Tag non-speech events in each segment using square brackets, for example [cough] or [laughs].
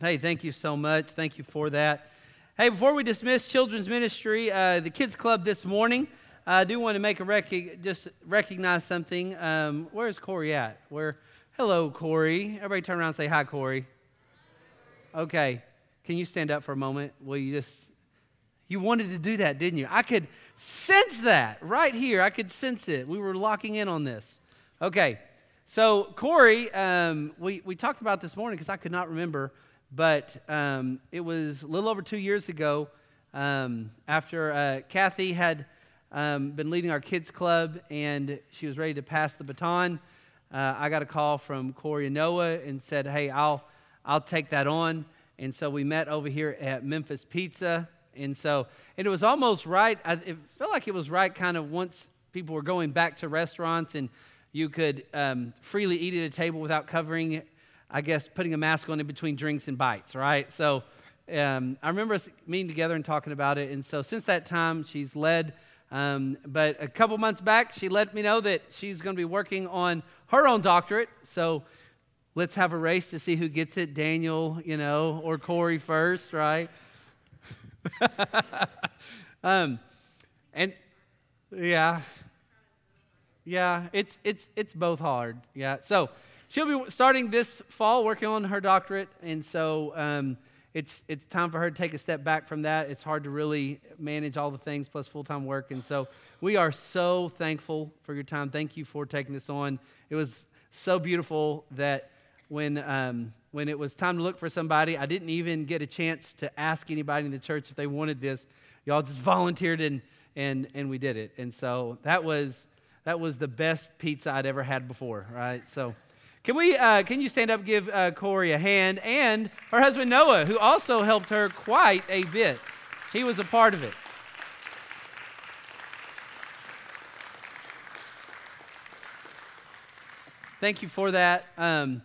Hey, thank you so much. Thank you for that. Hey, before we dismiss children's ministry, uh, the kids club this morning, I do want to make a rec- just recognize something. Um, where's Corey at? Where? Hello, Corey. Everybody, turn around and say hi, Corey. Okay, can you stand up for a moment? Will you just? You wanted to do that, didn't you? I could sense that right here. I could sense it. We were locking in on this. Okay. So, Corey, um, we, we talked about this morning because I could not remember, but um, it was a little over two years ago um, after uh, Kathy had um, been leading our kids club and she was ready to pass the baton. Uh, I got a call from Corey and Noah and said, Hey, I'll, I'll take that on. And so we met over here at Memphis Pizza. And so, and it was almost right. I, it felt like it was right kind of once people were going back to restaurants and you could um, freely eat at a table without covering, I guess, putting a mask on in between drinks and bites, right? So um, I remember us meeting together and talking about it. And so since that time, she's led. Um, but a couple months back, she let me know that she's going to be working on her own doctorate. So let's have a race to see who gets it Daniel, you know, or Corey first, right? [laughs] um, and yeah, yeah, it's, it's, it's both hard. Yeah. So she'll be starting this fall working on her doctorate. And so um, it's, it's time for her to take a step back from that. It's hard to really manage all the things plus full time work. And so we are so thankful for your time. Thank you for taking this on. It was so beautiful that when, um, when it was time to look for somebody, I didn't even get a chance to ask anybody in the church if they wanted this. Y'all just volunteered and, and, and we did it. And so that was that was the best pizza I'd ever had before, right? So, can we? Uh, can you stand up, give uh, Corey a hand, and her husband Noah, who also helped her quite a bit. He was a part of it. Thank you for that. Um,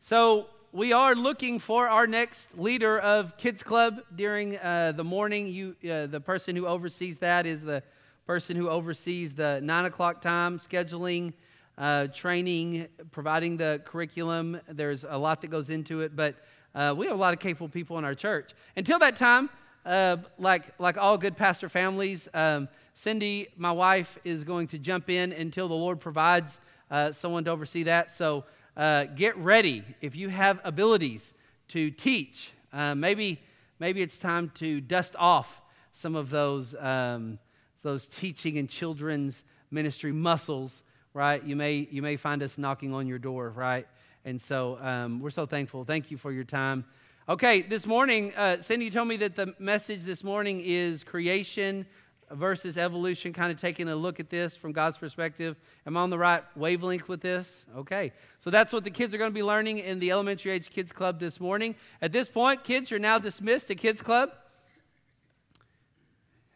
so we are looking for our next leader of Kids Club during uh, the morning. You, uh, the person who oversees that is the person who oversees the nine o'clock time scheduling, uh, training, providing the curriculum. There's a lot that goes into it, but uh, we have a lot of capable people in our church. Until that time, uh, like, like all good pastor families, um, Cindy, my wife, is going to jump in until the Lord provides uh, someone to oversee that. So uh, get ready. If you have abilities to teach, uh, maybe, maybe it's time to dust off some of those. Um, those teaching and children's ministry muscles, right? You may, you may find us knocking on your door, right? And so um, we're so thankful. Thank you for your time. Okay, this morning, uh, Cindy told me that the message this morning is creation versus evolution, kind of taking a look at this from God's perspective. Am I on the right wavelength with this? Okay. So that's what the kids are going to be learning in the elementary age kids club this morning. At this point, kids, you're now dismissed to kids club.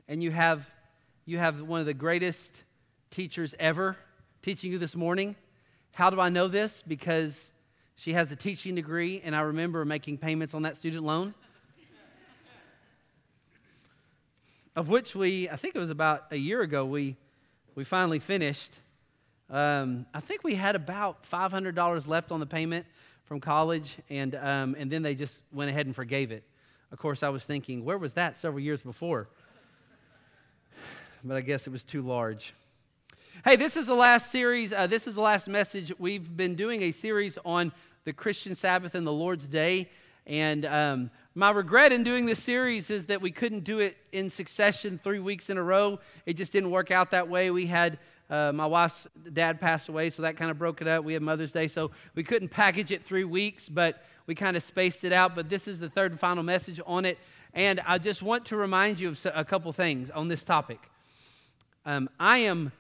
And you have you have one of the greatest teachers ever teaching you this morning. How do I know this? Because she has a teaching degree, and I remember making payments on that student loan. of which we, I think it was about a year ago, we, we finally finished. Um, I think we had about $500 left on the payment from college, and, um, and then they just went ahead and forgave it. Of course, I was thinking, where was that several years before? But I guess it was too large. Hey, this is the last series. Uh, this is the last message. We've been doing a series on the Christian Sabbath and the Lord's Day. And um, my regret in doing this series is that we couldn't do it in succession three weeks in a row. It just didn't work out that way. We had uh, my wife's dad passed away, so that kind of broke it up. We had Mother's Day, so we couldn't package it three weeks, but we kind of spaced it out. But this is the third and final message on it. And I just want to remind you of a couple things on this topic. Um, I am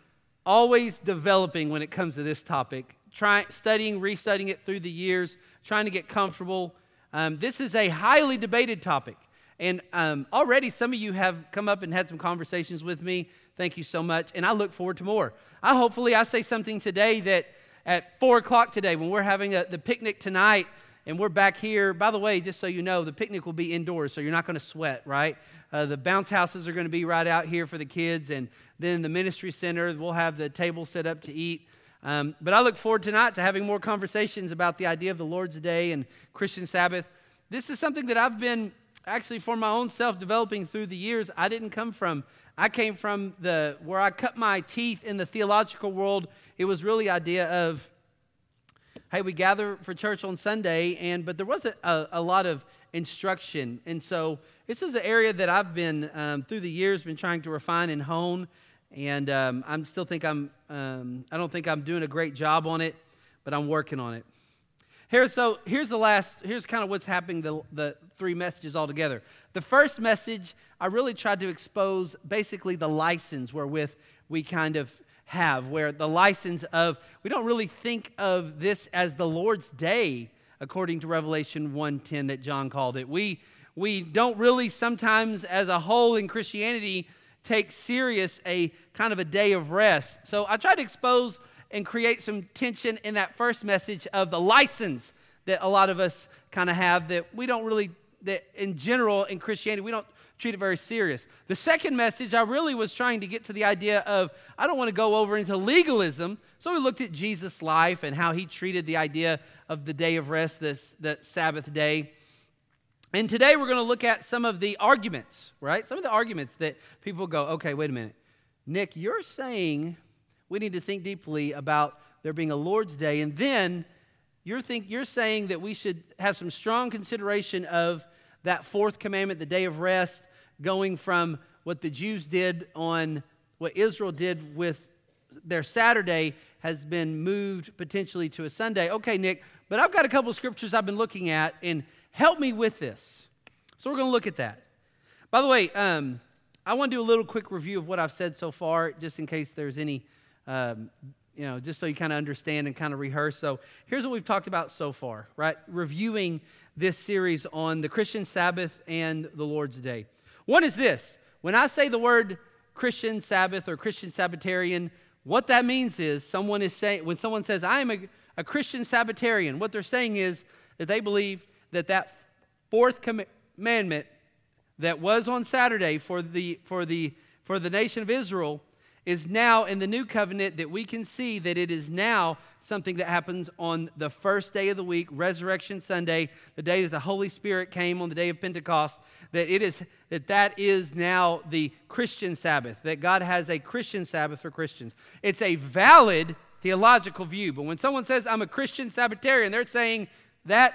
always developing when it comes to this topic, try, studying, restudying it through the years, trying to get comfortable. Um, this is a highly debated topic. And um, already some of you have come up and had some conversations with me. Thank you so much. And I look forward to more. I hopefully I say something today that at four o'clock today, when we're having a, the picnic tonight, and we're back here. By the way, just so you know, the picnic will be indoors, so you're not going to sweat, right? Uh, the bounce houses are going to be right out here for the kids, and then the ministry center, we'll have the table set up to eat. Um, but I look forward tonight to having more conversations about the idea of the Lord's Day and Christian Sabbath. this is something that I've been actually for my own self developing through the years. I didn't come from, I came from the, where I cut my teeth in the theological world. It was really idea of, hey, we gather for church on Sunday, and but there wasn't a, a lot of instruction. And so this is an area that I've been, um, through the years, been trying to refine and hone. And um, I'm still think I'm, um, I don't think I'm doing a great job on it, but I'm working on it. Here, so here's the last, here's kind of what's happening, the, the three messages all together. The first message, I really tried to expose basically the license wherewith we kind of have, where the license of, we don't really think of this as the Lord's day, according to Revelation 1.10 that John called it. We, we don't really sometimes, as a whole in Christianity, take serious a kind of a day of rest. So I tried to expose and create some tension in that first message of the license that a lot of us kind of have that we don't really, that in general in Christianity, we don't treat it very serious. The second message, I really was trying to get to the idea of I don't want to go over into legalism. So we looked at Jesus' life and how he treated the idea of the day of rest, this the Sabbath day. And today we're going to look at some of the arguments, right? Some of the arguments that people go, okay, wait a minute. Nick, you're saying we need to think deeply about there being a Lord's Day. And then you're, think, you're saying that we should have some strong consideration of that fourth commandment, the day of rest, going from what the Jews did on what Israel did with their Saturday has been moved potentially to a Sunday. Okay, Nick, but I've got a couple of scriptures I've been looking at, and help me with this. So we're going to look at that. By the way, um, I want to do a little quick review of what I've said so far, just in case there's any um, you know, just so you kind of understand and kind of rehearse. So here's what we've talked about so far, right? Reviewing this series on the Christian Sabbath and the Lord's Day. One is this. When I say the word Christian Sabbath or Christian Sabbatarian, what that means is someone is saying, when someone says, I am a, a Christian Sabbatarian, what they're saying is that they believe that that fourth commandment that was on Saturday for the, for the, for the nation of Israel is now in the new covenant that we can see that it is now something that happens on the first day of the week, Resurrection Sunday, the day that the Holy Spirit came on the day of Pentecost, that it is that that is now the Christian Sabbath, that God has a Christian Sabbath for Christians. It's a valid theological view, but when someone says I'm a Christian Sabbatarian, they're saying that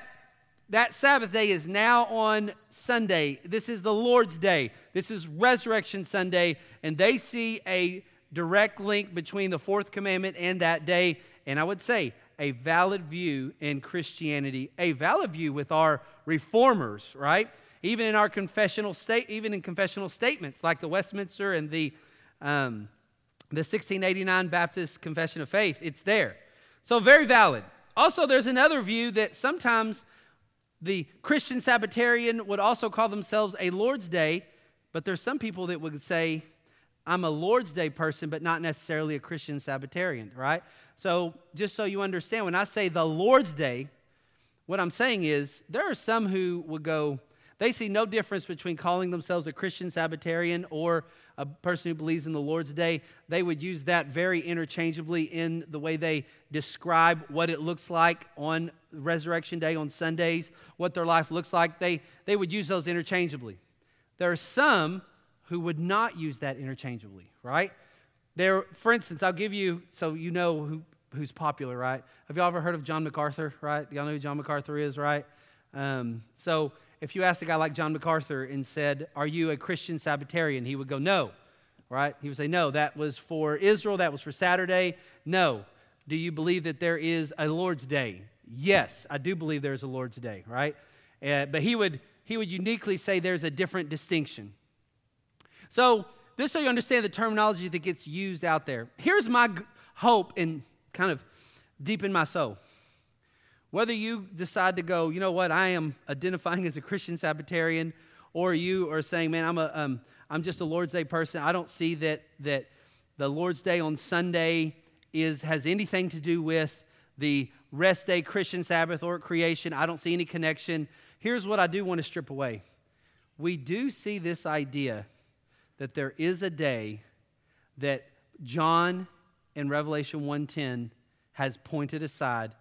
that Sabbath day is now on Sunday. This is the Lord's day. This is Resurrection Sunday, and they see a direct link between the fourth commandment and that day, and I would say a valid view in Christianity, a valid view with our reformers, right? Even in our confessional state, even in confessional statements like the Westminster and the um, the 1689 Baptist Confession of Faith, it's there. So very valid. Also, there's another view that sometimes the Christian Sabbatarian would also call themselves a Lord's Day, but there's some people that would say I'm a Lord's Day person, but not necessarily a Christian Sabbatarian, right? So, just so you understand, when I say the Lord's Day, what I'm saying is there are some who would go, they see no difference between calling themselves a Christian Sabbatarian or a person who believes in the Lord's Day. They would use that very interchangeably in the way they describe what it looks like on Resurrection Day on Sundays, what their life looks like. They, they would use those interchangeably. There are some who would not use that interchangeably, right? There, for instance, I'll give you so you know who, who's popular, right? Have y'all ever heard of John MacArthur, right? Y'all know who John MacArthur is, right? Um, so if you asked a guy like John MacArthur and said, Are you a Christian Sabbatarian? He would go, No, right? He would say, No, that was for Israel, that was for Saturday. No. Do you believe that there is a Lord's Day? Yes, I do believe there's a Lord's Day, right? Uh, but he would, he would uniquely say there's a different distinction. So, this so you understand the terminology that gets used out there. Here's my hope and kind of deep in my soul. Whether you decide to go, you know what, I am identifying as a Christian Sabbatarian, or you are saying, man, I'm, a, um, I'm just a Lord's Day person. I don't see that, that the Lord's Day on Sunday is, has anything to do with the rest day Christian Sabbath or creation. I don't see any connection. Here's what I do want to strip away. We do see this idea that there is a day that John in Revelation 1:10 has pointed aside.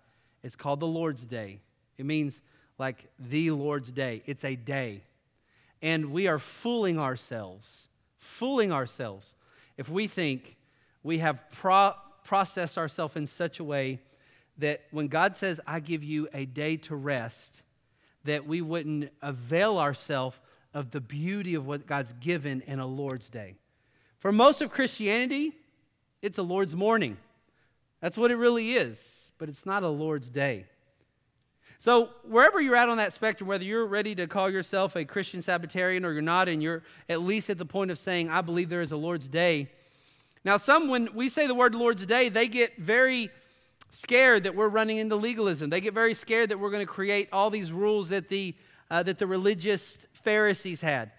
It's called the Lord's Day. It means like the Lord's day. It's a day. And we are fooling ourselves, fooling ourselves if we think we have pro- processed ourselves in such a way that when God says, I give you a day to rest, that we wouldn't avail ourselves of the beauty of what God's given in a Lord's day. For most of Christianity, it's a Lord's morning. That's what it really is, but it's not a Lord's day. So, wherever you're at on that spectrum, whether you're ready to call yourself a Christian Sabbatarian or you're not, and you're at least at the point of saying, I believe there is a Lord's day. Now, some, when we say the word Lord's day, they get very scared that we're running into legalism. They get very scared that we're going to create all these rules that the, uh, that the religious Pharisees had.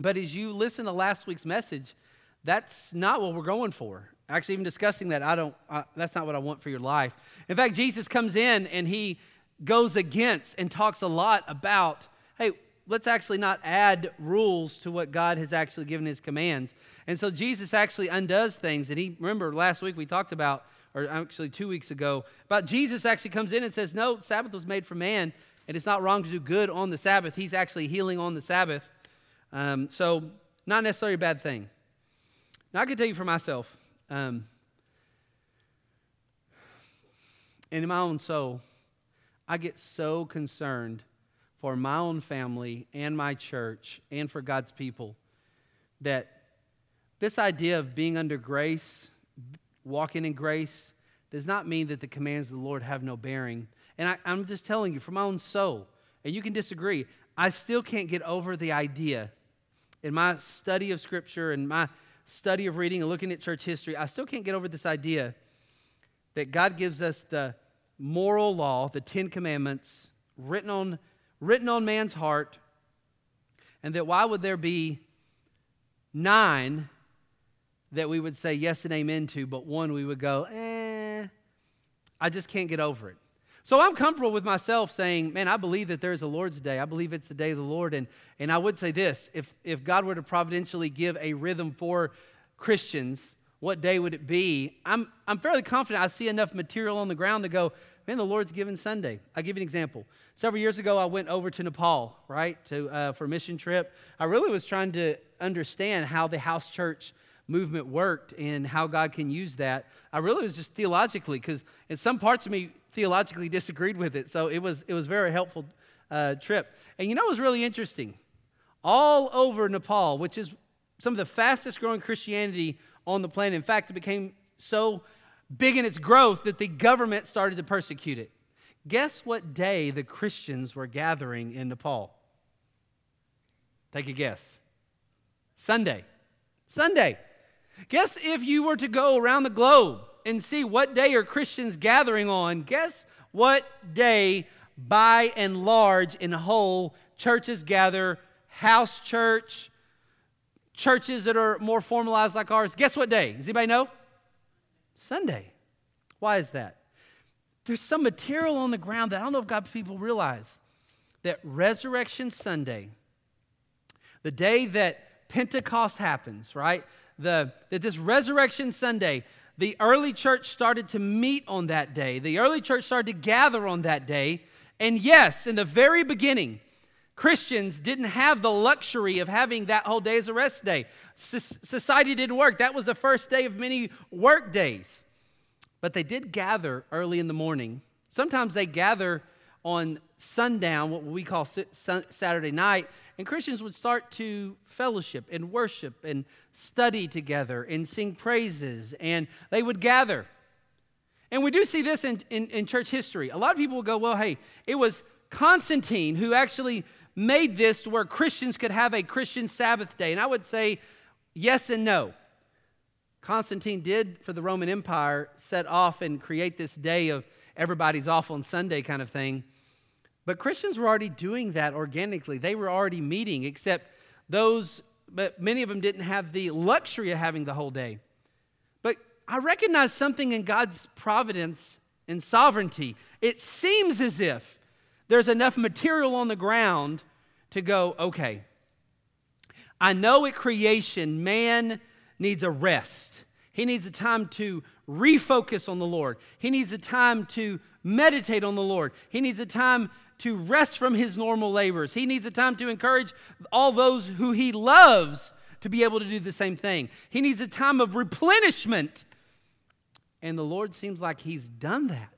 But as you listen to last week's message, that's not what we're going for. Actually, even discussing that, I don't, uh, that's not what I want for your life. In fact, Jesus comes in and he goes against and talks a lot about, hey, let's actually not add rules to what God has actually given his commands. And so Jesus actually undoes things. And he, remember, last week we talked about or actually two weeks ago, about Jesus actually comes in and says, No, Sabbath was made for man, and it's not wrong to do good on the Sabbath. He's actually healing on the Sabbath. Um, so, not necessarily a bad thing. Now, I can tell you for myself, um, and in my own soul, I get so concerned for my own family and my church and for God's people that this idea of being under grace walking in grace does not mean that the commands of the Lord have no bearing. And I, am just telling you from my own soul, and you can disagree, I still can't get over the idea in my study of Scripture and my study of reading and looking at church history, I still can't get over this idea that God gives us the moral law, the Ten Commandments, written on, written on man's heart, and that why would there be nine that we would say yes and amen to, but one we would go, eh, I just can't get over it. So I'm comfortable with myself saying, man, I believe that there is a Lord's Day. I believe it's the day of the Lord. And, and I would say this if, if God were to providentially give a rhythm for Christians, what day would it be? I'm, I'm fairly confident I see enough material on the ground to go, man, the Lord's given Sunday. I'll give you an example. Several years ago, I went over to Nepal, right, to, uh, for a mission trip. I really was trying to understand how the house church movement worked and how God can use that. I really was just theologically, because in some parts of me theologically disagreed with it. So it was, it was very helpful uh, trip. And you know what was really interesting? All over Nepal, which is some of the fastest growing Christianity on the planet. In fact, it became so big in its growth that the government started to persecute it. Guess what day the Christians were gathering in Nepal? Take a guess. Sunday. Sunday. Guess if you were to go around the globe and see what day are Christians gathering on, guess what day, by and large, in whole, churches gather, house church, churches that are more formalized like ours. Guess what day? Does anybody know? Sunday. Why is that? There's some material on the ground that I don't know if God people realize that Resurrection Sunday, the day that Pentecost happens, right? the, that this Resurrection Sunday, the early church started to meet on that day. The early church started to gather on that day. And yes, in the very beginning, Christians didn't have the luxury of having that whole day as a rest day. society didn't work. That was the first day of many work days. But they did gather early in the morning. Sometimes they gather on sundown, what we call Saturday night, and Christians would start to fellowship and worship and study together and sing praises, and they would gather. And we do see this in, in, in church history. A lot of people will go, well, hey, it was Constantine who actually made this to where Christians could have a Christian Sabbath day. And I would say yes and no. Constantine did, for the Roman Empire, set off and create this day of everybody's off on Sunday kind of thing. But Christians were already doing that organically. They were already meeting, except those, but many of them didn't have the luxury of having the whole day. But I recognize something in God's providence and sovereignty. It seems as if there's enough material on the ground to go, okay, I know at creation, man needs a rest. He needs a time to refocus on the Lord. He needs a time to meditate on the Lord. He needs a time to rest from his normal labors. He needs a time to encourage all those who he loves to be able to do the same thing. He needs a time of replenishment. And the Lord seems like he's done that.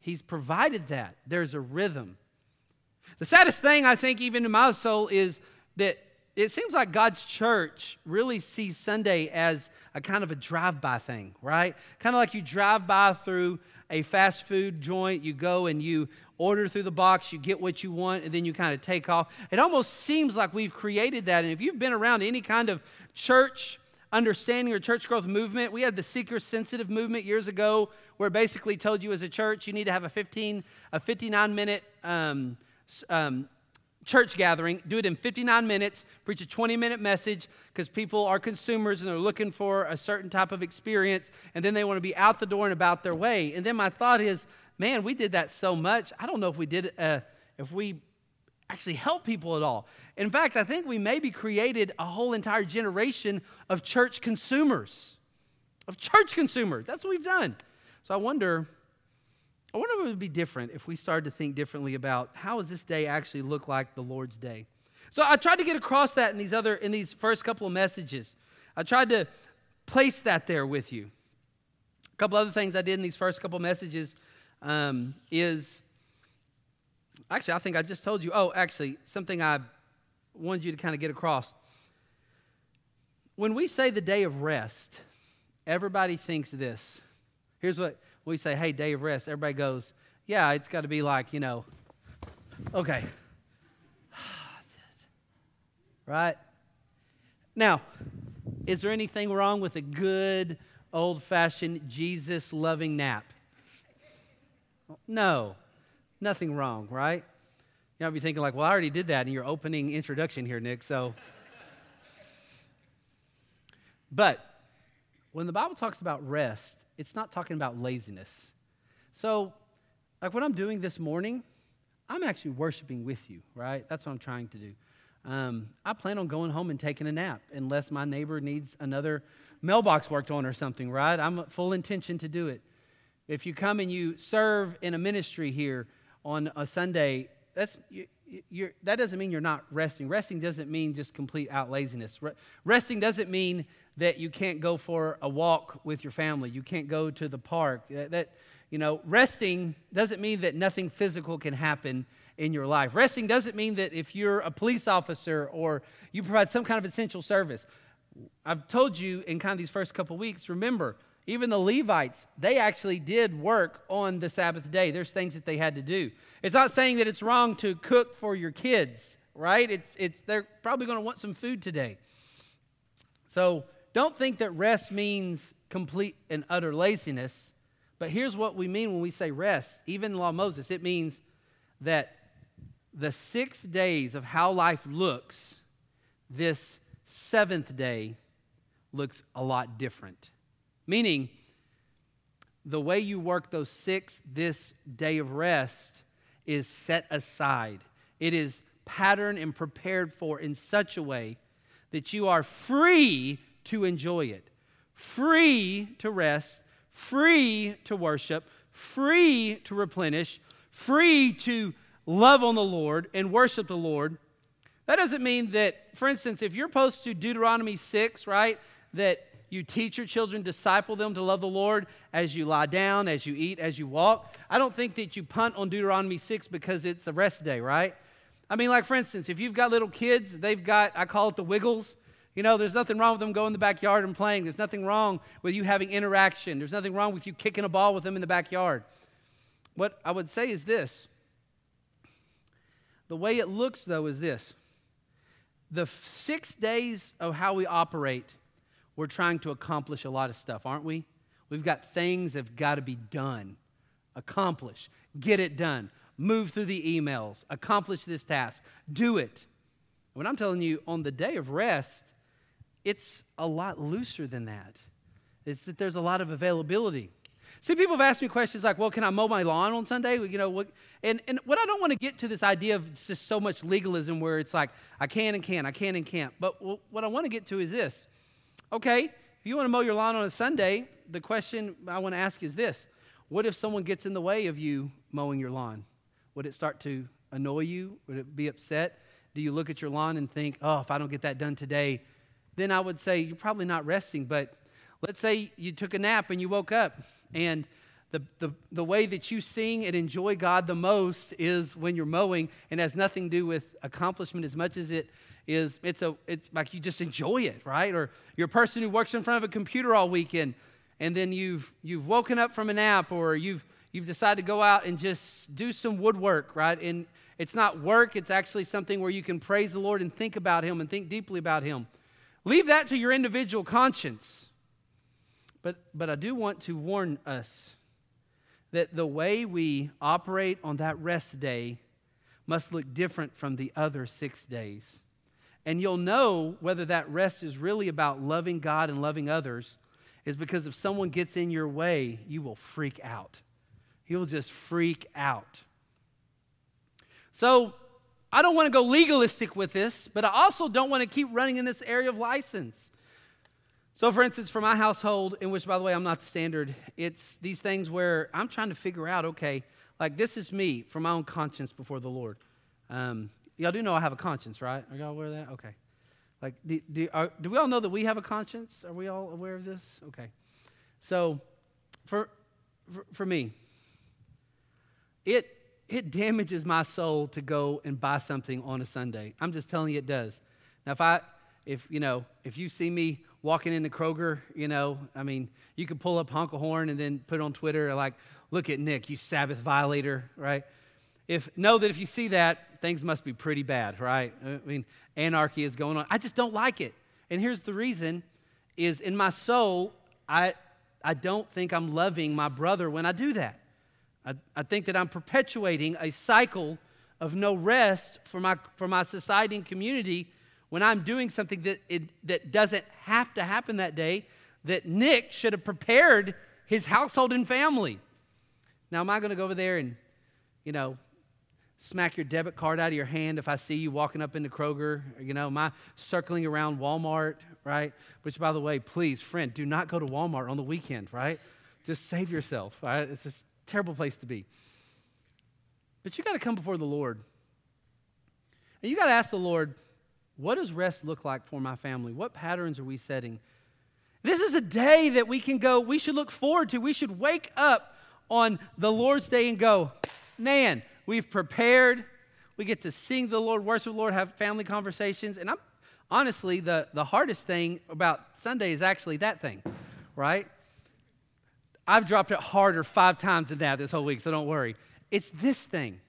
He's provided that. There's a rhythm. The saddest thing, I think, even in my soul, is that it seems like God's church really sees Sunday as a kind of a drive by thing, right? Kind of like you drive by through a fast food joint, you go and you order through the box, you get what you want, and then you kind of take off. It almost seems like we've created that. And if you've been around any kind of church understanding or church growth movement, we had the seeker sensitive movement years ago where basically told you as a church you need to have a 15, a 59 minute um, um, church gathering, do it in 59 minutes, preach a 20 minute message because people are consumers and they're looking for a certain type of experience, and then they want to be out the door and about their way. And then my thought is, man, we did that so much. I don't know if we did, uh, if we actually help people at all. In fact, I think we maybe created a whole entire generation of church consumers, of church consumers. That's what we've done. So I wonder I wonder if it would be different if we started to think differently about how does this day actually look like the Lord's day. So I tried to get across that in these other in these first couple of messages. I tried to place that there with you. A couple other things I did in these first couple messages um, is actually I think I just told you. Oh, actually, something I wanted you to kind of get across. When we say the day of rest, everybody thinks this. Here's what we say, hey, day of rest, everybody goes, yeah, it's got to be like, you know, okay. [sighs] right? Now, is there anything wrong with a good, old fashioned, Jesus loving nap? No, nothing wrong, right? You might be thinking, like, well, I already did that in your opening introduction here, Nick, so. [laughs] but when the Bible talks about rest, it's not talking about laziness. So, like what I'm doing this morning, I'm actually worshiping with you, right? That's what I'm trying to do. Um, I plan on going home and taking a nap unless my neighbor needs another mailbox worked on or something, right? I'm full intention to do it. If you come and you serve in a ministry here on a Sunday, that's you, that doesn't mean you're not resting. Resting doesn't mean just complete out laziness. Resting doesn't mean that you can't go for a walk with your family. You can't go to the park. That, you know, resting doesn't mean that nothing physical can happen in your life. Resting doesn't mean that if you're a police officer or you provide some kind of essential service. I've told you in kind of these first couple weeks, remember, even the Levites, they actually did work on the Sabbath day. There's things that they had to do. It's not saying that it's wrong to cook for your kids, right? It's, it's, they're probably going to want some food today. So don't think that rest means complete and utter laziness, but here's what we mean when we say rest. Even in law Moses, it means that the six days of how life looks, this seventh day looks a lot different. Meaning, the way you work those six, this day of rest, is set aside. It is patterned and prepared for in such a way that you are free to enjoy it, free to rest, free to worship, free to replenish, free to love on the Lord and worship the Lord. That doesn't mean that, for instance, if you're opposed to Deuteronomy 6, right, that you teach your children, disciple them to love the Lord as you lie down, as you eat, as you walk. I don't think that you punt on Deuteronomy 6 because it's a rest day, right? I mean, like for instance, if you've got little kids, they've got, I call it the wiggles. You know, there's nothing wrong with them going in the backyard and playing. There's nothing wrong with you having interaction. There's nothing wrong with you kicking a ball with them in the backyard. What I would say is this the way it looks, though, is this the six days of how we operate, we're trying to accomplish a lot of stuff, aren't we? We've got things that have got to be done, accomplish, get it done, move through the emails, accomplish this task, do it. When I'm telling you, on the day of rest, it's a lot looser than that. It's that there's a lot of availability. See, people have asked me questions like, well, can I mow my lawn on Sunday? You know, what, and, and what I don't want to get to this idea of just so much legalism where it's like, I can and can't, I can and can't. But what I want to get to is this. Okay, if you want to mow your lawn on a Sunday, the question I want to ask is this what if someone gets in the way of you mowing your lawn? Would it start to annoy you? Would it be upset? Do you look at your lawn and think, oh, if I don't get that done today, then I would say you're probably not resting. But let's say you took a nap and you woke up and the, the, the way that you sing and enjoy God the most is when you're mowing and has nothing to do with accomplishment as much as it is it's a it's like you just enjoy it, right? Or you're a person who works in front of a computer all weekend and then you've you've woken up from a nap or you've you've decided to go out and just do some woodwork, right? And it's not work, it's actually something where you can praise the Lord and think about Him and think deeply about Him. Leave that to your individual conscience. But, but I do want to warn us that the way we operate on that rest day must look different from the other six days. And you'll know whether that rest is really about loving God and loving others, is because if someone gets in your way, you will freak out. You'll just freak out. So I don't want to go legalistic with this, but I also don't want to keep running in this area of license. So, for instance, for my household, in which, by the way, I'm not the standard, it's these things where I'm trying to figure out, okay, like this is me for my own conscience before the Lord. Um, y'all do know I have a conscience, right? Are y'all aware of that? Okay. Like, do, do, are, do we all know that we have a conscience? Are we all aware of this? Okay. So, for, for, for me, it it damages my soul to go and buy something on a Sunday. I'm just telling you it does. Now, if I, if, you know, if you see me walking into Kroger, you know, I mean, you could pull up honk a horn and then put on Twitter like, look at Nick, you Sabbath violator, right? If, know that if you see that, things must be pretty bad, right? I mean, anarchy is going on. I just don't like it. And here's the reason is in my soul, I, I don't think I'm loving my brother when I do that. I, I think that I'm perpetuating a cycle of no rest for my, for my society and community when I'm doing something that, it, that doesn't have to happen that day, that Nick should have prepared his household and family. Now, am I going to go over there and, you know, smack your debit card out of your hand if I see you walking up into Kroger? You know, am I circling around Walmart, right? Which, by the way, please, friend, do not go to Walmart on the weekend, right? Just save yourself, right? It's just Terrible place to be. But you got to come before the Lord. And you got to ask the Lord, what does rest look like for my family? What patterns are we setting? This is a day that we can go, we should look forward to. We should wake up on the Lord's day and go, man, we've prepared. We get to sing the Lord, worship the Lord, have family conversations. And I'm honestly, the, the hardest thing about Sunday is actually that thing, right? I've dropped it harder five times than that this whole week, so don't worry. It's this thing.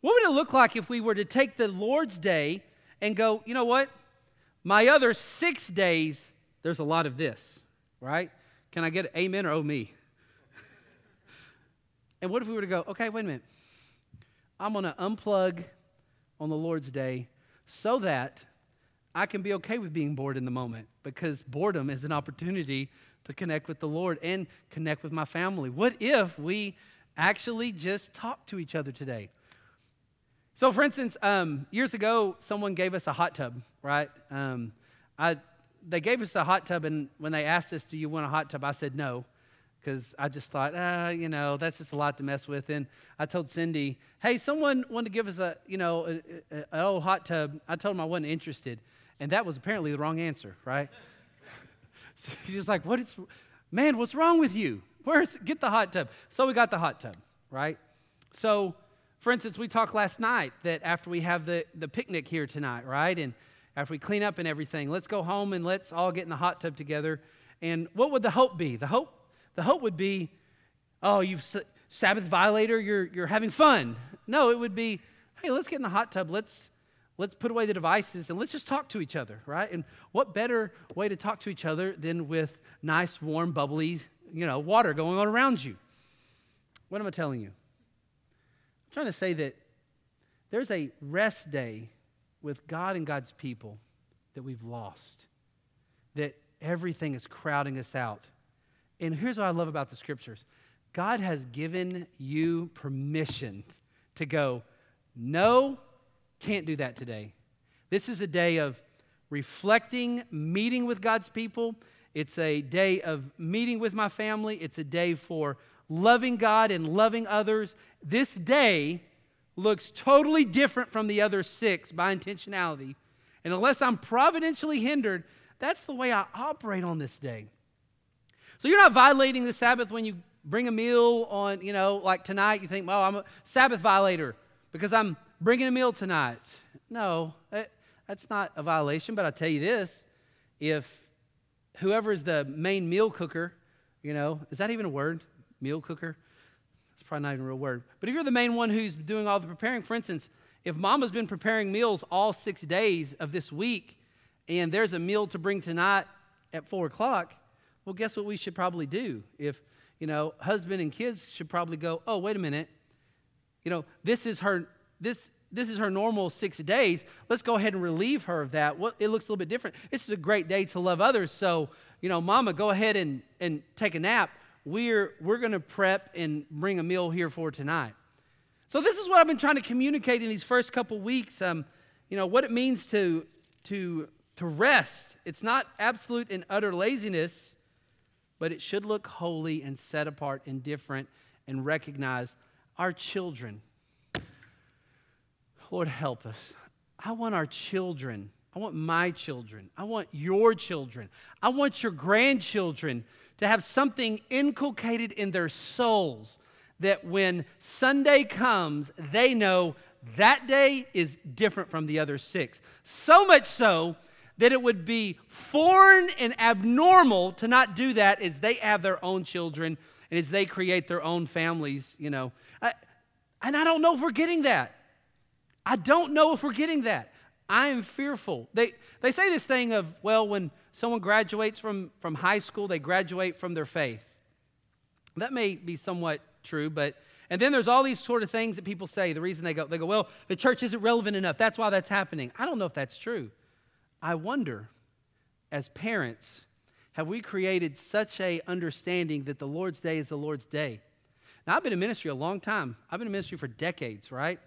What would it look like if we were to take the Lord's day and go, you know what? My other six days, there's a lot of this, right? Can I get an amen or oh me? [laughs] and what if we were to go, okay, wait a minute. I'm going to unplug on the Lord's day so that I can be okay with being bored in the moment because boredom is an opportunity to connect with the Lord and connect with my family? What if we actually just talk to each other today? So, for instance, um, years ago, someone gave us a hot tub, right? Um, I, they gave us a hot tub, and when they asked us, Do you want a hot tub? I said no, because I just thought, ah, you know, that's just a lot to mess with. And I told Cindy, Hey, someone wanted to give us a, you know, an old hot tub. I told them I wasn't interested. And that was apparently the wrong answer, right? [laughs] She's like, what is, man, what's wrong with you? Where's, get the hot tub. So we got the hot tub, right? So, for instance, we talked last night that after we have the, the picnic here tonight, right? And after we clean up and everything, let's go home and let's all get in the hot tub together. And what would the hope be? The hope, the hope would be, oh, you've Sabbath violator, you're, you're having fun. No, it would be, hey, let's get in the hot tub. Let's, let's put away the devices and let's just talk to each other, right? And what better way to talk to each other than with nice, warm, bubbly, you know, water going on around you? What am I telling you? I'm trying to say that there's a rest day with God and God's people that we've lost, that everything is crowding us out. And here's what I love about the scriptures God has given you permission to go, no, can't do that today. This is a day of reflecting, meeting with God's people. It's a day of meeting with my family. It's a day for loving God and loving others, this day looks totally different from the other six by intentionality. And unless I'm providentially hindered, that's the way I operate on this day. So you're not violating the Sabbath when you bring a meal on, you know, like tonight, you think, well, I'm a Sabbath violator because I'm bringing a meal tonight. No, that, that's not a violation, but I'll tell you this if whoever is the main meal cooker, you know, is that even a word? Meal cooker? It's probably not even a real word. But if you're the main one who's doing all the preparing, for instance, if mama's been preparing meals all six days of this week and there's a meal to bring tonight at four o'clock, well, guess what we should probably do? If, you know, husband and kids should probably go, oh, wait a minute. You know, this is her, this, this is her normal six days. Let's go ahead and relieve her of that. It looks a little bit different. This is a great day to love others. So, you know, mama, go ahead and, and take a nap. We're, we're going to prep and bring a meal here for tonight. So this is what I've been trying to communicate in these first couple weeks. Um, you know, what it means to, to, to rest. It's not absolute and utter laziness but it should look holy and set apart and different and recognize our children. Lord, help us. I want our children. I want my children. I want your children. I want your grandchildren to have something inculcated in their souls that when Sunday comes, they know that day is different from the other six. So much so that it would be foreign and abnormal to not do that as they have their own children and as they create their own families, you know. I, and I don't know if we're getting that. I don't know if we're getting that. I am fearful. They, they say this thing of, well, when someone graduates from, from high school, they graduate from their faith. That may be somewhat true, but and then there's all these sort of things that people say. The reason they go, they go, well, the church isn't relevant enough. That's why that's happening. I don't know if that's true. I wonder, as parents, have we created such a understanding that the Lord's day is the Lord's day? Now, I've been in ministry a long time. I've been in ministry for decades, right?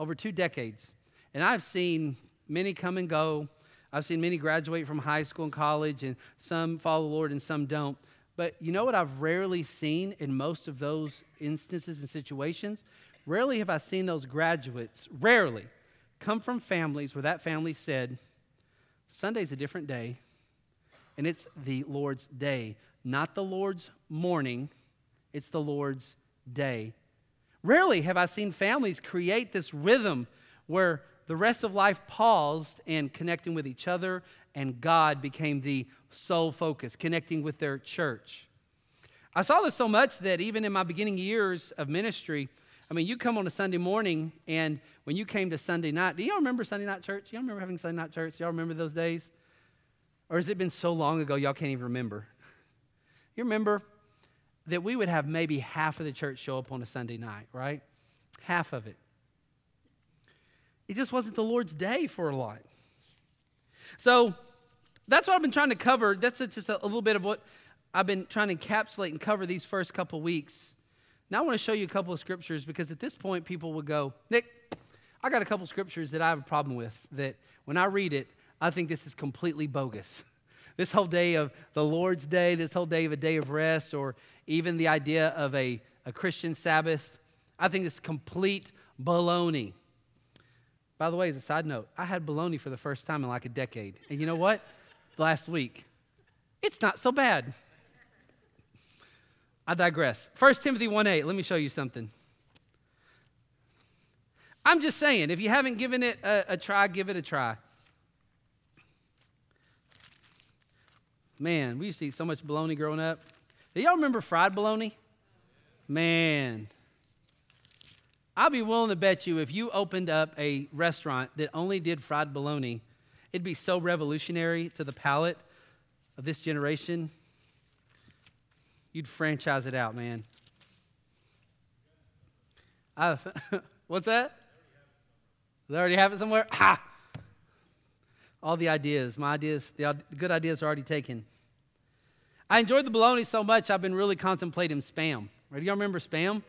Over two decades. And I've seen many come and go. I've seen many graduate from high school and college, and some follow the Lord and some don't. But you know what I've rarely seen in most of those instances and situations? Rarely have I seen those graduates, rarely, come from families where that family said, Sunday's a different day, and it's the Lord's day, not the Lord's morning, it's the Lord's day. Rarely have I seen families create this rhythm where the rest of life paused and connecting with each other, and God became the sole focus, connecting with their church. I saw this so much that even in my beginning years of ministry, I mean, you come on a Sunday morning, and when you came to Sunday night, do y'all remember Sunday night church? Y'all remember having Sunday night church? Y'all remember those days? Or has it been so long ago y'all can't even remember? You remember that we would have maybe half of the church show up on a Sunday night, right? Half of it. It just wasn't the Lord's day for a lot. So that's what I've been trying to cover. That's just a little bit of what I've been trying to encapsulate and cover these first couple weeks. Now I want to show you a couple of scriptures because at this point people would go, Nick, I got a couple scriptures that I have a problem with that when I read it, I think this is completely bogus. This whole day of the Lord's Day, this whole day of a day of rest, or even the idea of a, a Christian Sabbath, I think it's complete baloney. By the way, as a side note, I had baloney for the first time in like a decade. And you know what? [laughs] Last week, it's not so bad. I digress. 1 Timothy 1 8, let me show you something. I'm just saying, if you haven't given it a, a try, give it a try. Man, we used to eat so much bologna growing up. Do y'all remember fried bologna? Man. I'd be willing to bet you if you opened up a restaurant that only did fried bologna, it'd be so revolutionary to the palate of this generation you'd franchise it out, man. I, [laughs] what's that? They already have it somewhere? Ha! All the ideas, my ideas, the good ideas are already taken. I enjoyed the bologna so much, I've been really contemplating spam. Right? Y'all remember spam?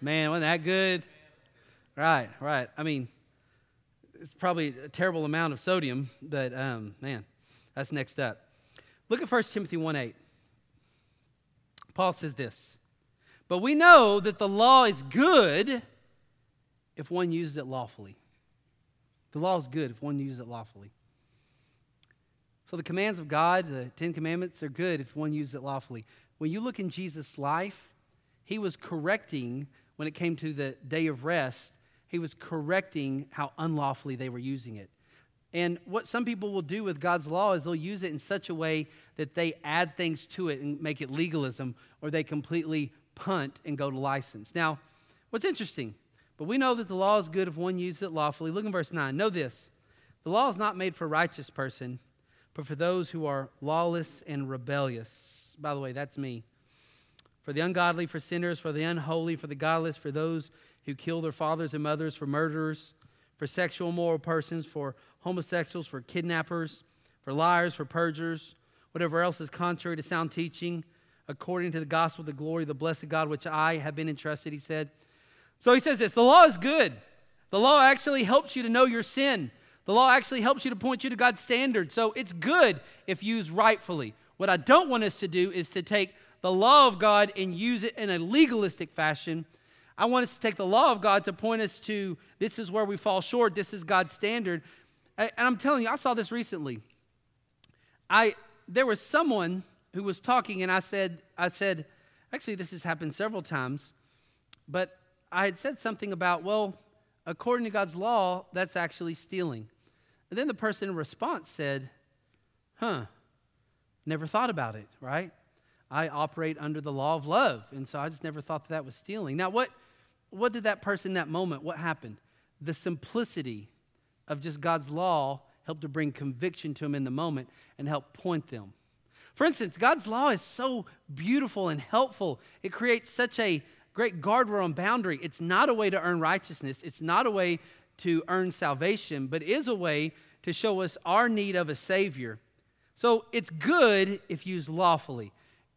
Man, wasn't that good? Right, right. I mean, it's probably a terrible amount of sodium, but um, man, that's next up. Look at 1 Timothy 1 8. Paul says this But we know that the law is good if one uses it lawfully. The law is good if one uses it lawfully. So the commands of God, the Ten Commandments, are good if one uses it lawfully. When you look in Jesus' life, he was correcting, when it came to the day of rest, he was correcting how unlawfully they were using it. And what some people will do with God's law is they'll use it in such a way that they add things to it and make it legalism, or they completely punt and go to license. Now, what's interesting, but we know that the law is good if one uses it lawfully. Look in verse 9. Know this the law is not made for a righteous person, but for those who are lawless and rebellious. By the way, that's me. For the ungodly, for sinners, for the unholy, for the godless, for those who kill their fathers and mothers, for murderers, for sexual immoral persons, for homosexuals, for kidnappers, for liars, for perjurers, whatever else is contrary to sound teaching, according to the gospel the glory of the blessed God, which I have been entrusted, he said. So he says this the law is good. The law actually helps you to know your sin. The law actually helps you to point you to God's standard. So it's good if used rightfully. What I don't want us to do is to take the law of God and use it in a legalistic fashion. I want us to take the law of God to point us to this is where we fall short, this is God's standard. And I'm telling you, I saw this recently. I there was someone who was talking, and I said, I said, actually, this has happened several times, but I had said something about, well, according to God's law, that's actually stealing. And then the person in response said, huh, never thought about it, right? I operate under the law of love, and so I just never thought that, that was stealing. Now, what, what did that person in that moment, what happened? The simplicity of just God's law helped to bring conviction to them in the moment and help point them. For instance, God's law is so beautiful and helpful. It creates such a great guardrail and boundary. It's not a way to earn righteousness, it's not a way to earn salvation, but is a way to show us our need of a Savior. So it's good if used lawfully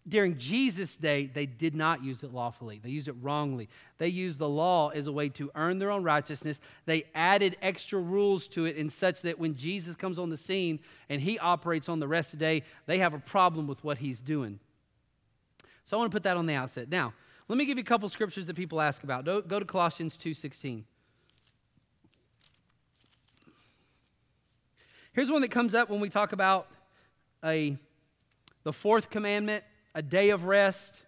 during Jesus' day, they did not use it lawfully. They used it wrongly. They used the law as a way to earn their own righteousness. They added extra rules to it in such that when Jesus comes on the scene and he operates on the rest of the day, they have a problem with what he's doing. So I want to put that on the outset. Now, let me give you a couple scriptures that people ask about. Go to Colossians 2:16. Here's one that comes up when we talk about a the fourth commandment a day of rest.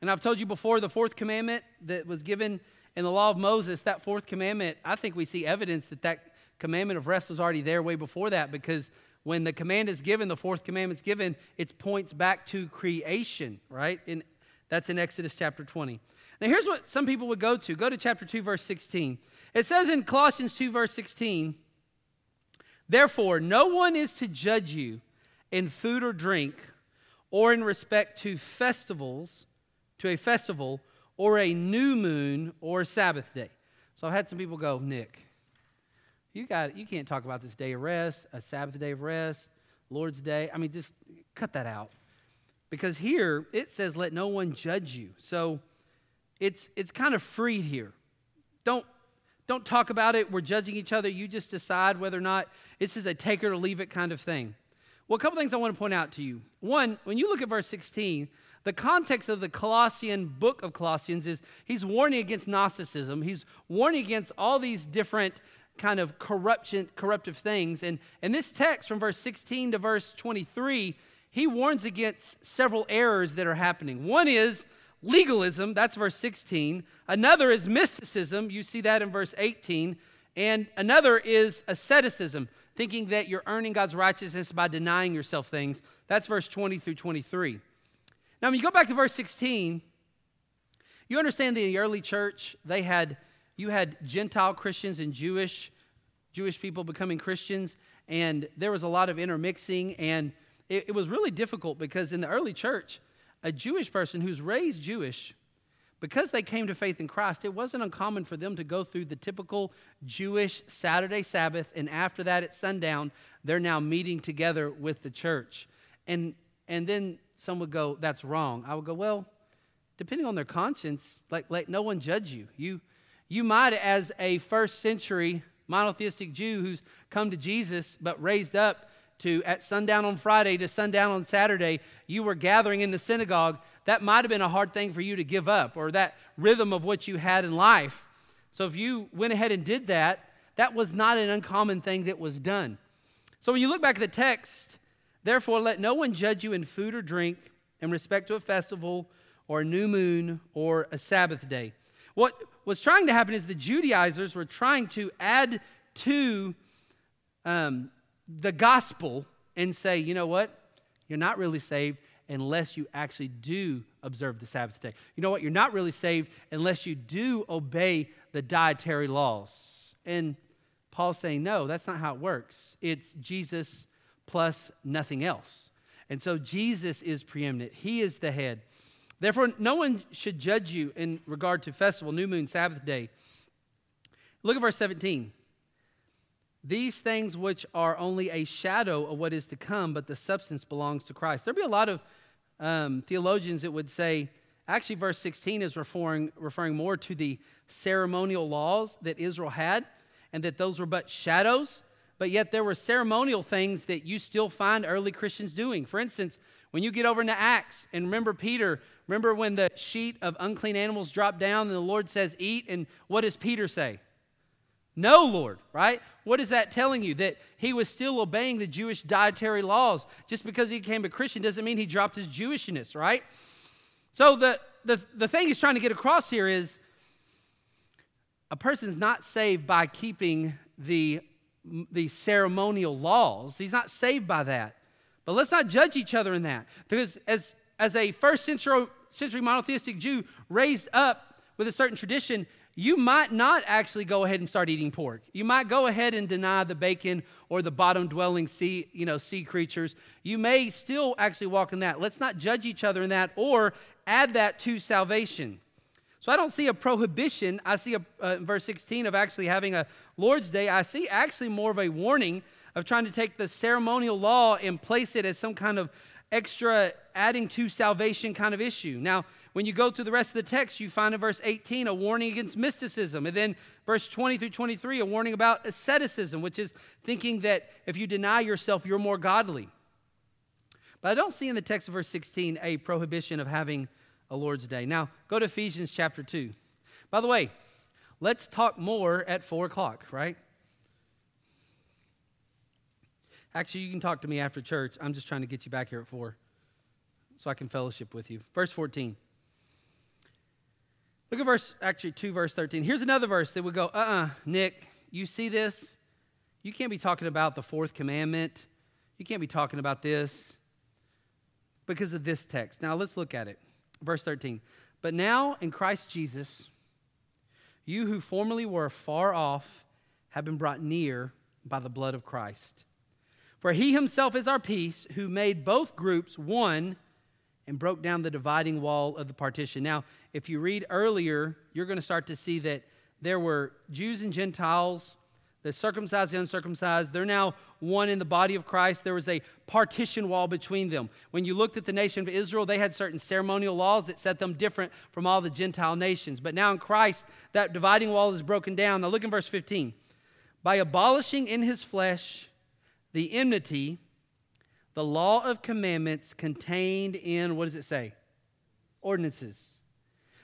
And I've told you before, the fourth commandment that was given in the law of Moses, that fourth commandment, I think we see evidence that that commandment of rest was already there way before that because when the command is given, the fourth commandment is given, it points back to creation, right? And that's in Exodus chapter 20. Now, here's what some people would go to. Go to chapter 2, verse 16. It says in Colossians 2, verse 16, Therefore, no one is to judge you in food or drink or in respect to festivals, to a festival, or a new moon or a Sabbath day. So I've had some people go, Nick, you got you can't talk about this day of rest, a Sabbath day of rest, Lord's day. I mean, just cut that out. Because here it says, let no one judge you. So it's it's kind of freed here. Don't don't talk about it. We're judging each other. You just decide whether or not this is a take it or leave it kind of thing. Well, a couple things I want to point out to you. One, when you look at verse 16, the context of the Colossian book of Colossians is he's warning against Gnosticism. He's warning against all these different kind of corruption, corruptive things. And in this text from verse 16 to verse 23, he warns against several errors that are happening. One is legalism, that's verse 16. Another is mysticism, you see that in verse 18. And another is asceticism thinking that you're earning God's righteousness by denying yourself things. That's verse 20 through 23. Now, when you go back to verse 16, you understand that in the early church, they had you had Gentile Christians and Jewish Jewish people becoming Christians, and there was a lot of intermixing, and it, it was really difficult because in the early church, a Jewish person who's raised Jewish because they came to faith in Christ, it wasn't uncommon for them to go through the typical Jewish Saturday Sabbath, and after that at sundown, they're now meeting together with the church. And, and then some would go, That's wrong. I would go, Well, depending on their conscience, like, let no one judge you. You, you might, as a first century monotheistic Jew who's come to Jesus but raised up to at sundown on Friday to sundown on Saturday, you were gathering in the synagogue that might have been a hard thing for you to give up or that rhythm of what you had in life. So if you went ahead and did that, that was not an uncommon thing that was done. So when you look back at the text, therefore let no one judge you in food or drink in respect to a festival or a new moon or a Sabbath day. What was trying to happen is the Judaizers were trying to add to um, the gospel and say, you know what? You're not really saved unless you actually do observe the Sabbath day. You know what? You're not really saved unless you do obey the dietary laws. And Paul's saying, no, that's not how it works. It's Jesus plus nothing else. And so Jesus is preeminent, He is the head. Therefore, no one should judge you in regard to festival, new moon, Sabbath day. Look at verse 17. These things which are only a shadow of what is to come, but the substance belongs to Christ. There'd be a lot of um, theologians that would say, actually, verse 16 is referring, referring more to the ceremonial laws that Israel had, and that those were but shadows, but yet there were ceremonial things that you still find early Christians doing. For instance, when you get over into Acts and remember Peter, remember when the sheet of unclean animals dropped down and the Lord says, Eat, and what does Peter say? No, Lord, right? What is that telling you? That he was still obeying the Jewish dietary laws. Just because he became a Christian doesn't mean he dropped his Jewishness, right? So the, the, the thing he's trying to get across here is a person's not saved by keeping the, the ceremonial laws. He's not saved by that. But let's not judge each other in that. Because as, as a first century, century monotheistic Jew raised up with a certain tradition, you might not actually go ahead and start eating pork. You might go ahead and deny the bacon or the bottom dwelling sea, you know, sea creatures. You may still actually walk in that. Let's not judge each other in that or add that to salvation. So I don't see a prohibition. I see a uh, verse 16 of actually having a Lord's Day. I see actually more of a warning of trying to take the ceremonial law and place it as some kind of extra adding to salvation kind of issue. Now, when you go through the rest of the text, you find in verse 18 a warning against mysticism. And then verse 20 through 23, a warning about asceticism, which is thinking that if you deny yourself, you're more godly. But I don't see in the text of verse 16 a prohibition of having a Lord's Day. Now, go to Ephesians chapter 2. By the way, let's talk more at 4 o'clock, right? Actually, you can talk to me after church. I'm just trying to get you back here at 4 so I can fellowship with you. Verse 14. Look at verse, actually, 2 verse 13. Here's another verse that would go, uh uh-uh, uh, Nick, you see this? You can't be talking about the fourth commandment. You can't be talking about this because of this text. Now, let's look at it. Verse 13. But now in Christ Jesus, you who formerly were far off have been brought near by the blood of Christ. For he himself is our peace, who made both groups one and broke down the dividing wall of the partition. Now, if you read earlier, you're going to start to see that there were Jews and Gentiles, the circumcised, the uncircumcised. They're now one in the body of Christ. There was a partition wall between them. When you looked at the nation of Israel, they had certain ceremonial laws that set them different from all the Gentile nations. But now in Christ, that dividing wall is broken down. Now look in verse 15. By abolishing in his flesh the enmity, the law of commandments contained in, what does it say? Ordinances.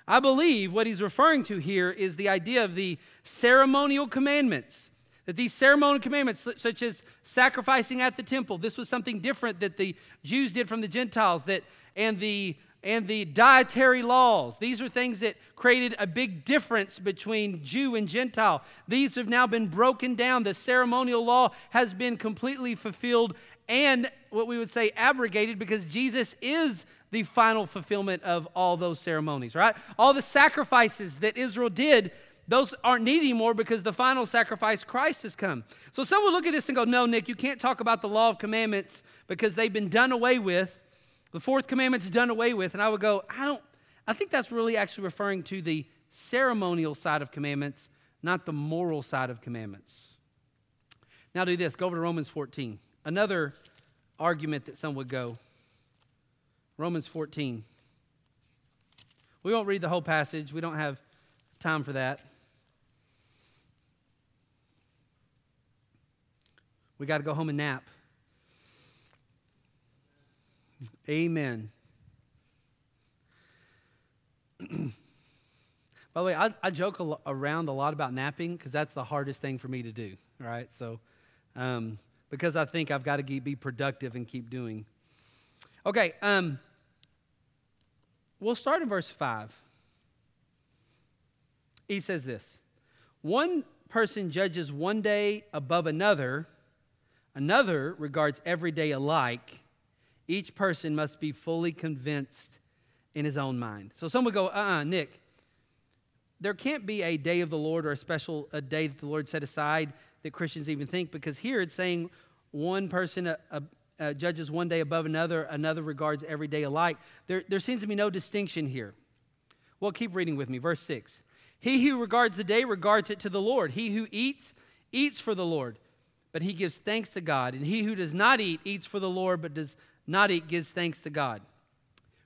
I believe what he's referring to here is the idea of the ceremonial commandments. That these ceremonial commandments, such as sacrificing at the temple, this was something different that the Jews did from the Gentiles, that, and the and the dietary laws. These are things that created a big difference between Jew and Gentile. These have now been broken down. The ceremonial law has been completely fulfilled and what we would say abrogated because Jesus is the final fulfillment of all those ceremonies, right? All the sacrifices that Israel did, those aren't needed anymore because the final sacrifice, Christ, has come. So some would look at this and go, No, Nick, you can't talk about the law of commandments because they've been done away with the fourth commandment's done away with. And I would go, I don't, I think that's really actually referring to the ceremonial side of commandments, not the moral side of commandments. Now do this. Go over to Romans 14. Another argument that some would go. Romans 14. We won't read the whole passage. We don't have time for that. We got to go home and nap. Amen. [clears throat] By the way, I, I joke a, around a lot about napping because that's the hardest thing for me to do, right? So, um, because I think I've got to be productive and keep doing. Okay, um, we'll start in verse 5. He says this One person judges one day above another, another regards every day alike. Each person must be fully convinced in his own mind. So some would go, uh uh-uh, Nick, there can't be a day of the Lord or a special a day that the Lord set aside that Christians even think, because here it's saying one person uh, uh, uh, judges one day above another, another regards every day alike. There, there seems to be no distinction here. Well, keep reading with me. Verse 6. He who regards the day regards it to the Lord. He who eats, eats for the Lord, but he gives thanks to God. And he who does not eat, eats for the Lord, but does not eat, gives thanks to God.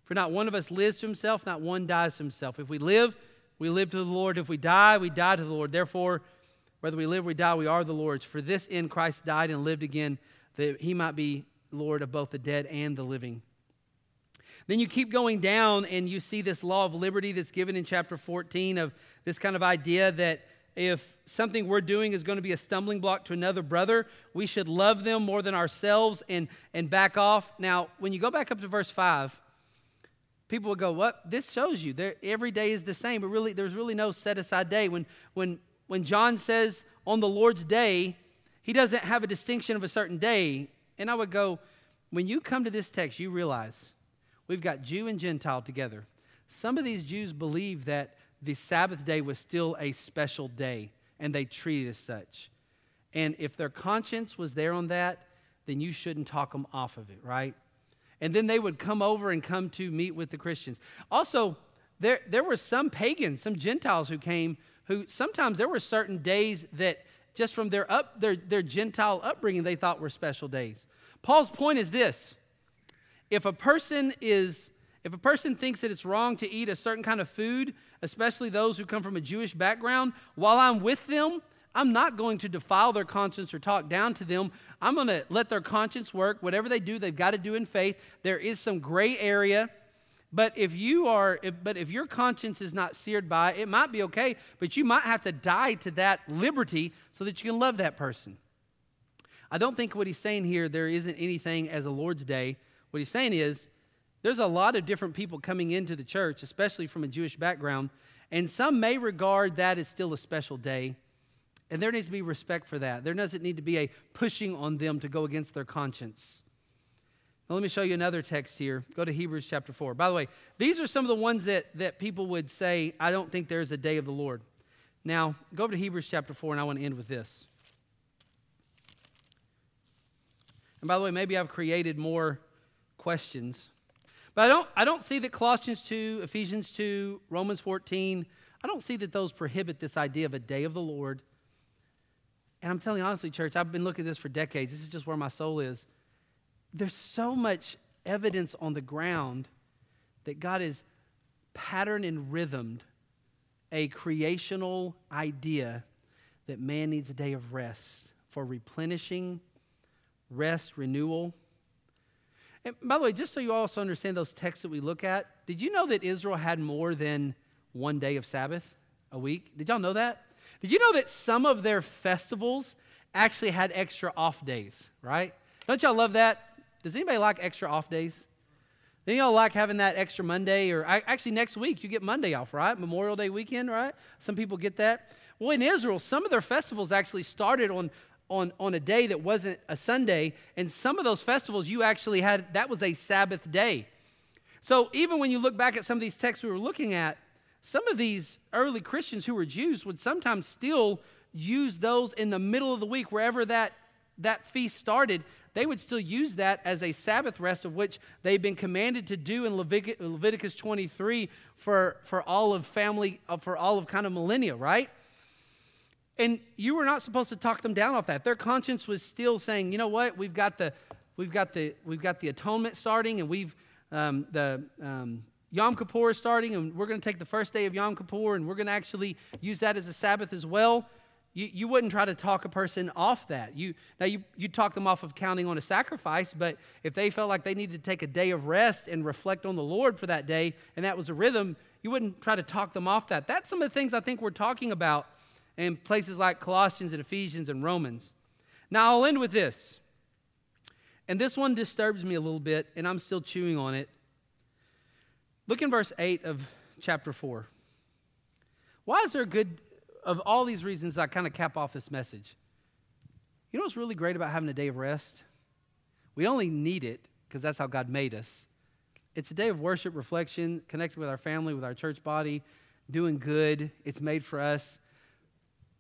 For not one of us lives to himself, not one dies to himself. If we live, we live to the Lord. If we die, we die to the Lord. Therefore, whether we live or we die, we are the Lord's. For this end Christ died and lived again, that he might be Lord of both the dead and the living. Then you keep going down and you see this law of liberty that's given in chapter 14 of this kind of idea that if something we're doing is going to be a stumbling block to another brother, we should love them more than ourselves and, and back off. Now, when you go back up to verse 5, people will go, What? This shows you every day is the same, but really, there's really no set aside day. When, when, when John says on the Lord's day, he doesn't have a distinction of a certain day. And I would go, When you come to this text, you realize we've got Jew and Gentile together. Some of these Jews believe that the Sabbath day was still a special day, and they treat it as such. And if their conscience was there on that, then you shouldn't talk them off of it, right? And then they would come over and come to meet with the Christians. Also, there, there were some pagans, some Gentiles who came, who sometimes there were certain days that just from their, up, their, their Gentile upbringing they thought were special days. Paul's point is this if a person is if a person thinks that it's wrong to eat a certain kind of food, especially those who come from a Jewish background, while I'm with them, I'm not going to defile their conscience or talk down to them. I'm going to let their conscience work. Whatever they do, they've got to do in faith. There is some gray area. But if you are, if, but if your conscience is not seared by it, it might be okay, but you might have to die to that liberty so that you can love that person. I don't think what he's saying here, there isn't anything as a Lord's Day. What he's saying is, there's a lot of different people coming into the church, especially from a Jewish background, and some may regard that as still a special day. And there needs to be respect for that. There doesn't need to be a pushing on them to go against their conscience. Now, let me show you another text here. Go to Hebrews chapter 4. By the way, these are some of the ones that, that people would say, I don't think there's a day of the Lord. Now, go over to Hebrews chapter 4, and I want to end with this. And by the way, maybe I've created more questions. But I don't, I don't see that Colossians 2, Ephesians 2, Romans 14, I don't see that those prohibit this idea of a day of the Lord and I'm telling you honestly, church, I've been looking at this for decades. This is just where my soul is. There's so much evidence on the ground that God is patterned and rhythmed a creational idea that man needs a day of rest for replenishing, rest, renewal. And by the way, just so you also understand those texts that we look at, did you know that Israel had more than one day of Sabbath a week? Did y'all know that? Did you know that some of their festivals actually had extra off days, right? Don't y'all love that? Does anybody like extra off days? Do y'all like having that extra Monday or actually next week you get Monday off, right? Memorial Day weekend, right? Some people get that. Well, in Israel, some of their festivals actually started on on, on a day that wasn't a Sunday, and some of those festivals you actually had that was a Sabbath day. So even when you look back at some of these texts we were looking at, some of these early Christians who were Jews would sometimes still use those in the middle of the week, wherever that, that feast started. They would still use that as a Sabbath rest, of which they've been commanded to do in Levit- Leviticus 23 for, for all of family, uh, for all of kind of millennia, right? And you were not supposed to talk them down off that. Their conscience was still saying, you know what, we've got the, we've got the, we've got the atonement starting, and we've um, the um, Yom Kippur is starting, and we're going to take the first day of Yom Kippur, and we're going to actually use that as a Sabbath as well. You, you wouldn't try to talk a person off that. You, now, you, you talk them off of counting on a sacrifice, but if they felt like they needed to take a day of rest and reflect on the Lord for that day, and that was a rhythm, you wouldn't try to talk them off that. That's some of the things I think we're talking about in places like Colossians and Ephesians and Romans. Now, I'll end with this. And this one disturbs me a little bit, and I'm still chewing on it. Look in verse 8 of chapter 4. Why is there a good, of all these reasons, I kind of cap off this message? You know what's really great about having a day of rest? We only need it because that's how God made us. It's a day of worship, reflection, connected with our family, with our church body, doing good. It's made for us.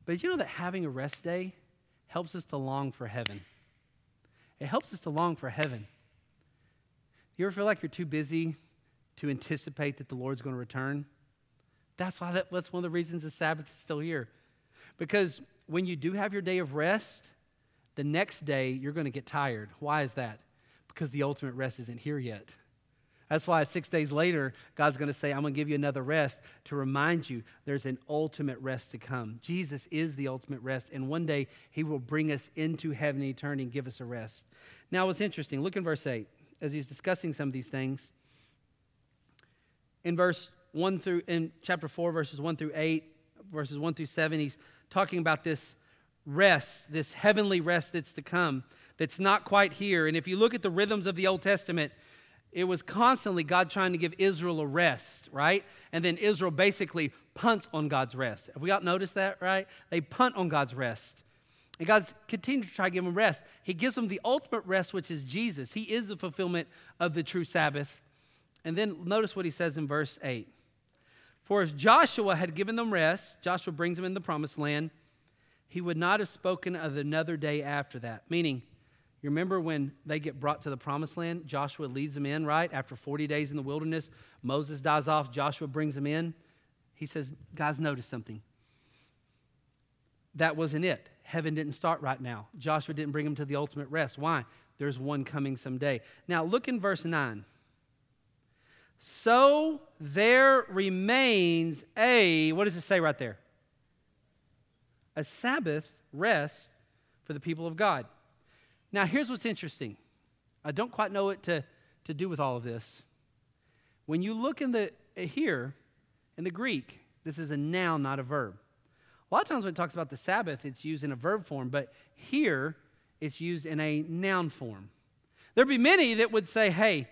But you know that having a rest day helps us to long for heaven? It helps us to long for heaven. You ever feel like you're too busy to anticipate that the Lord's going to return? That's why that, that's one of the reasons the Sabbath is still here. Because when you do have your day of rest, the next day you're going to get tired. Why is that? Because the ultimate rest isn't here yet. That's why six days later, God's going to say, I'm going to give you another rest to remind you there's an ultimate rest to come. Jesus is the ultimate rest, and one day he will bring us into heaven and eternity and give us a rest. Now, what's interesting, look in verse 8 as he's discussing some of these things. In verse 1 through, in chapter 4, verses 1 through 8, verses 1 through 7, he's talking about this rest, this heavenly rest that's to come, that's not quite here. And if you look at the rhythms of the Old Testament, it was constantly God trying to give Israel a rest, right? And then Israel basically punts on God's rest. Have we all noticed that, right? They punt on God's rest. And God's continued to try to give them rest. He gives them the ultimate rest, which is Jesus. He is the fulfillment of the true Sabbath. And then notice what he says in verse 8. For if Joshua had given them rest, Joshua brings them in the promised land, he would not have spoken of another day after that. Meaning, you remember when they get brought to the promised land? Joshua leads them in, right? After 40 days in the wilderness, Moses dies off, Joshua brings them in. He says, Guys, notice something. That wasn't it. Heaven didn't start right now. Joshua didn't bring them to the ultimate rest. Why? There's one coming someday. Now, look in verse 9. So there remains a, what does it say right there? a Sabbath rest for the people of God. Now, here's what's interesting. I don't quite know what to, to do with all of this. When you look in the eh, here in the Greek, this is a noun, not a verb. A lot of times when it talks about the Sabbath, it's used in a verb form, but here it's used in a noun form. There'd be many that would say, hey,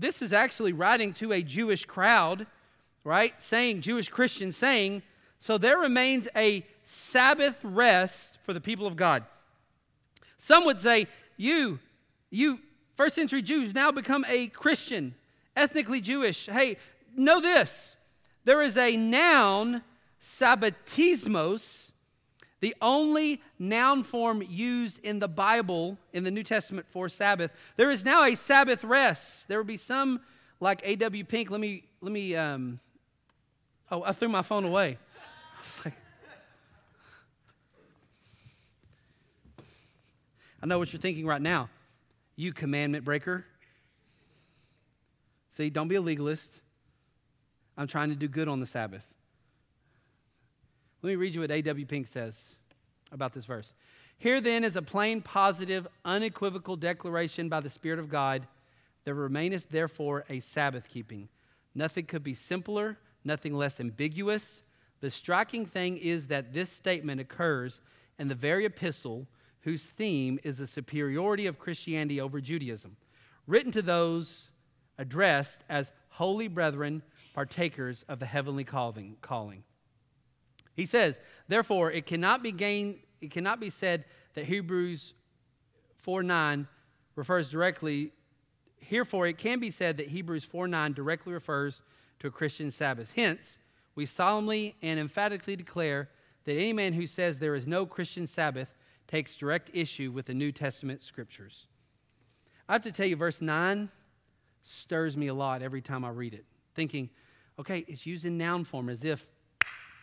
this is actually writing to a Jewish crowd, right? Saying, Jewish Christians saying, so there remains a Sabbath rest for the people of God. Some would say, you, you first century Jews now become a Christian, ethnically Jewish. Hey, know this there is a noun, sabbatismos, the only noun form used in the Bible, in the New Testament for Sabbath. There is now a Sabbath rest. There will be some like A.W. Pink. Let me, let me, um, oh, I threw my phone away. [laughs] Like, I know what you're thinking right now. You commandment breaker. See, don't be a legalist. I'm trying to do good on the Sabbath. Let me read you what A.W. Pink says about this verse. Here then is a plain, positive, unequivocal declaration by the Spirit of God. There remaineth therefore a Sabbath keeping. Nothing could be simpler, nothing less ambiguous. The striking thing is that this statement occurs in the very epistle whose theme is the superiority of Christianity over Judaism, written to those addressed as holy brethren, partakers of the heavenly calling. He says, therefore, it cannot be gained, it cannot be said that Hebrews 4 9 refers directly. Herefore, it can be said that Hebrews 4 9 directly refers to a Christian Sabbath. Hence, we solemnly and emphatically declare that any man who says there is no Christian Sabbath takes direct issue with the New Testament scriptures. I have to tell you, verse 9 stirs me a lot every time I read it, thinking, okay, it's used in noun form as if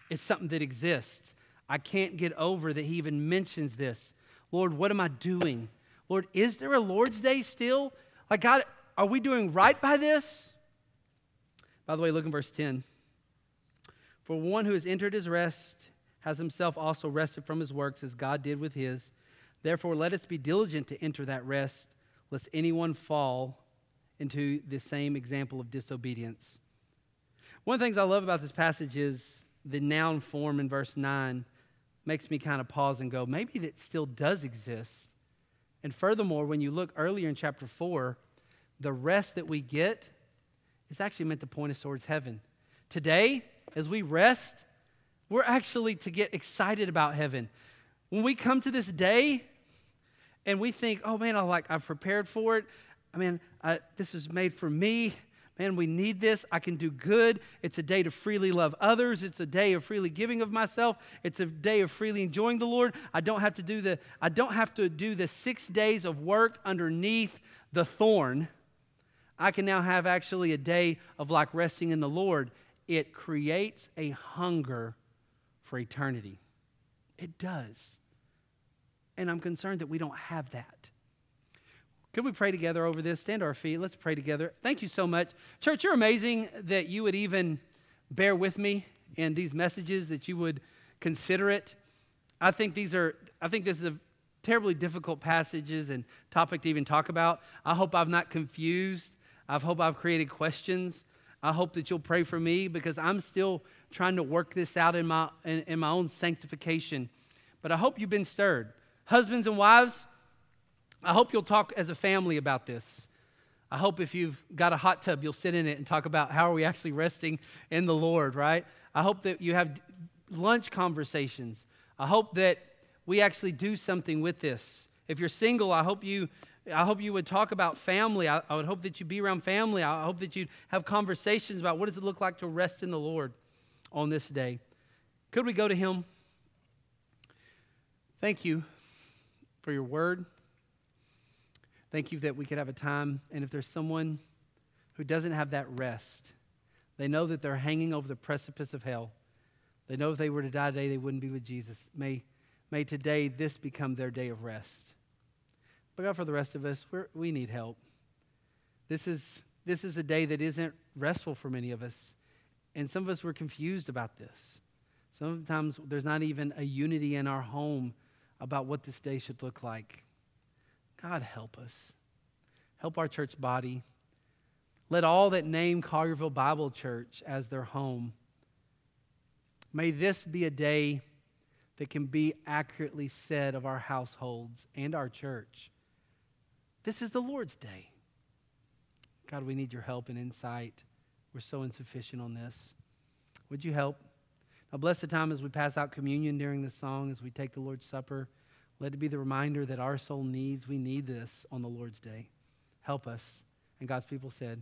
it's something that exists. I can't get over that he even mentions this. Lord, what am I doing? Lord, is there a Lord's Day still? Like, God, are we doing right by this? By the way, look in verse 10. For one who has entered his rest has himself also rested from his works as God did with his. Therefore, let us be diligent to enter that rest, lest anyone fall into the same example of disobedience. One of the things I love about this passage is the noun form in verse 9 makes me kind of pause and go, maybe that still does exist. And furthermore, when you look earlier in chapter 4, the rest that we get is actually meant to point us towards heaven. Today, as we rest, we're actually to get excited about heaven. When we come to this day and we think, oh man, I like I've prepared for it. I mean, I, this is made for me. Man, we need this. I can do good. It's a day to freely love others. It's a day of freely giving of myself. It's a day of freely enjoying the Lord. I don't have to do the I don't have to do the 6 days of work underneath the thorn. I can now have actually a day of like resting in the Lord. It creates a hunger for eternity. It does. And I'm concerned that we don't have that. Could we pray together over this? Stand to our feet. Let's pray together. Thank you so much. Church, you're amazing that you would even bear with me in these messages, that you would consider it. I think these are, I think this is a terribly difficult passages and topic to even talk about. I hope I've not confused. I hope I've created questions. I hope that you'll pray for me because I'm still trying to work this out in my, in, in my own sanctification. But I hope you've been stirred. Husbands and wives, I hope you'll talk as a family about this. I hope if you've got a hot tub, you'll sit in it and talk about how are we actually resting in the Lord, right? I hope that you have lunch conversations. I hope that we actually do something with this. If you're single, I hope you I hope you would talk about family. I, I would hope that you'd be around family. I hope that you'd have conversations about what does it look like to rest in the Lord on this day. Could we go to him? Thank you for your word. Thank you that we could have a time. And if there's someone who doesn't have that rest, they know that they're hanging over the precipice of hell. They know if they were to die today, they wouldn't be with Jesus. May, may today this become their day of rest. But God, for the rest of us, we need help. This is, this is a day that isn't restful for many of us. And some of us were confused about this. Sometimes there's not even a unity in our home about what this day should look like. God, help us. Help our church body. Let all that name Collierville Bible Church as their home. May this be a day that can be accurately said of our households and our church. This is the Lord's day. God, we need your help and insight. We're so insufficient on this. Would you help? Now, bless the time as we pass out communion during this song, as we take the Lord's Supper. Let it be the reminder that our soul needs, we need this on the Lord's day. Help us. And God's people said,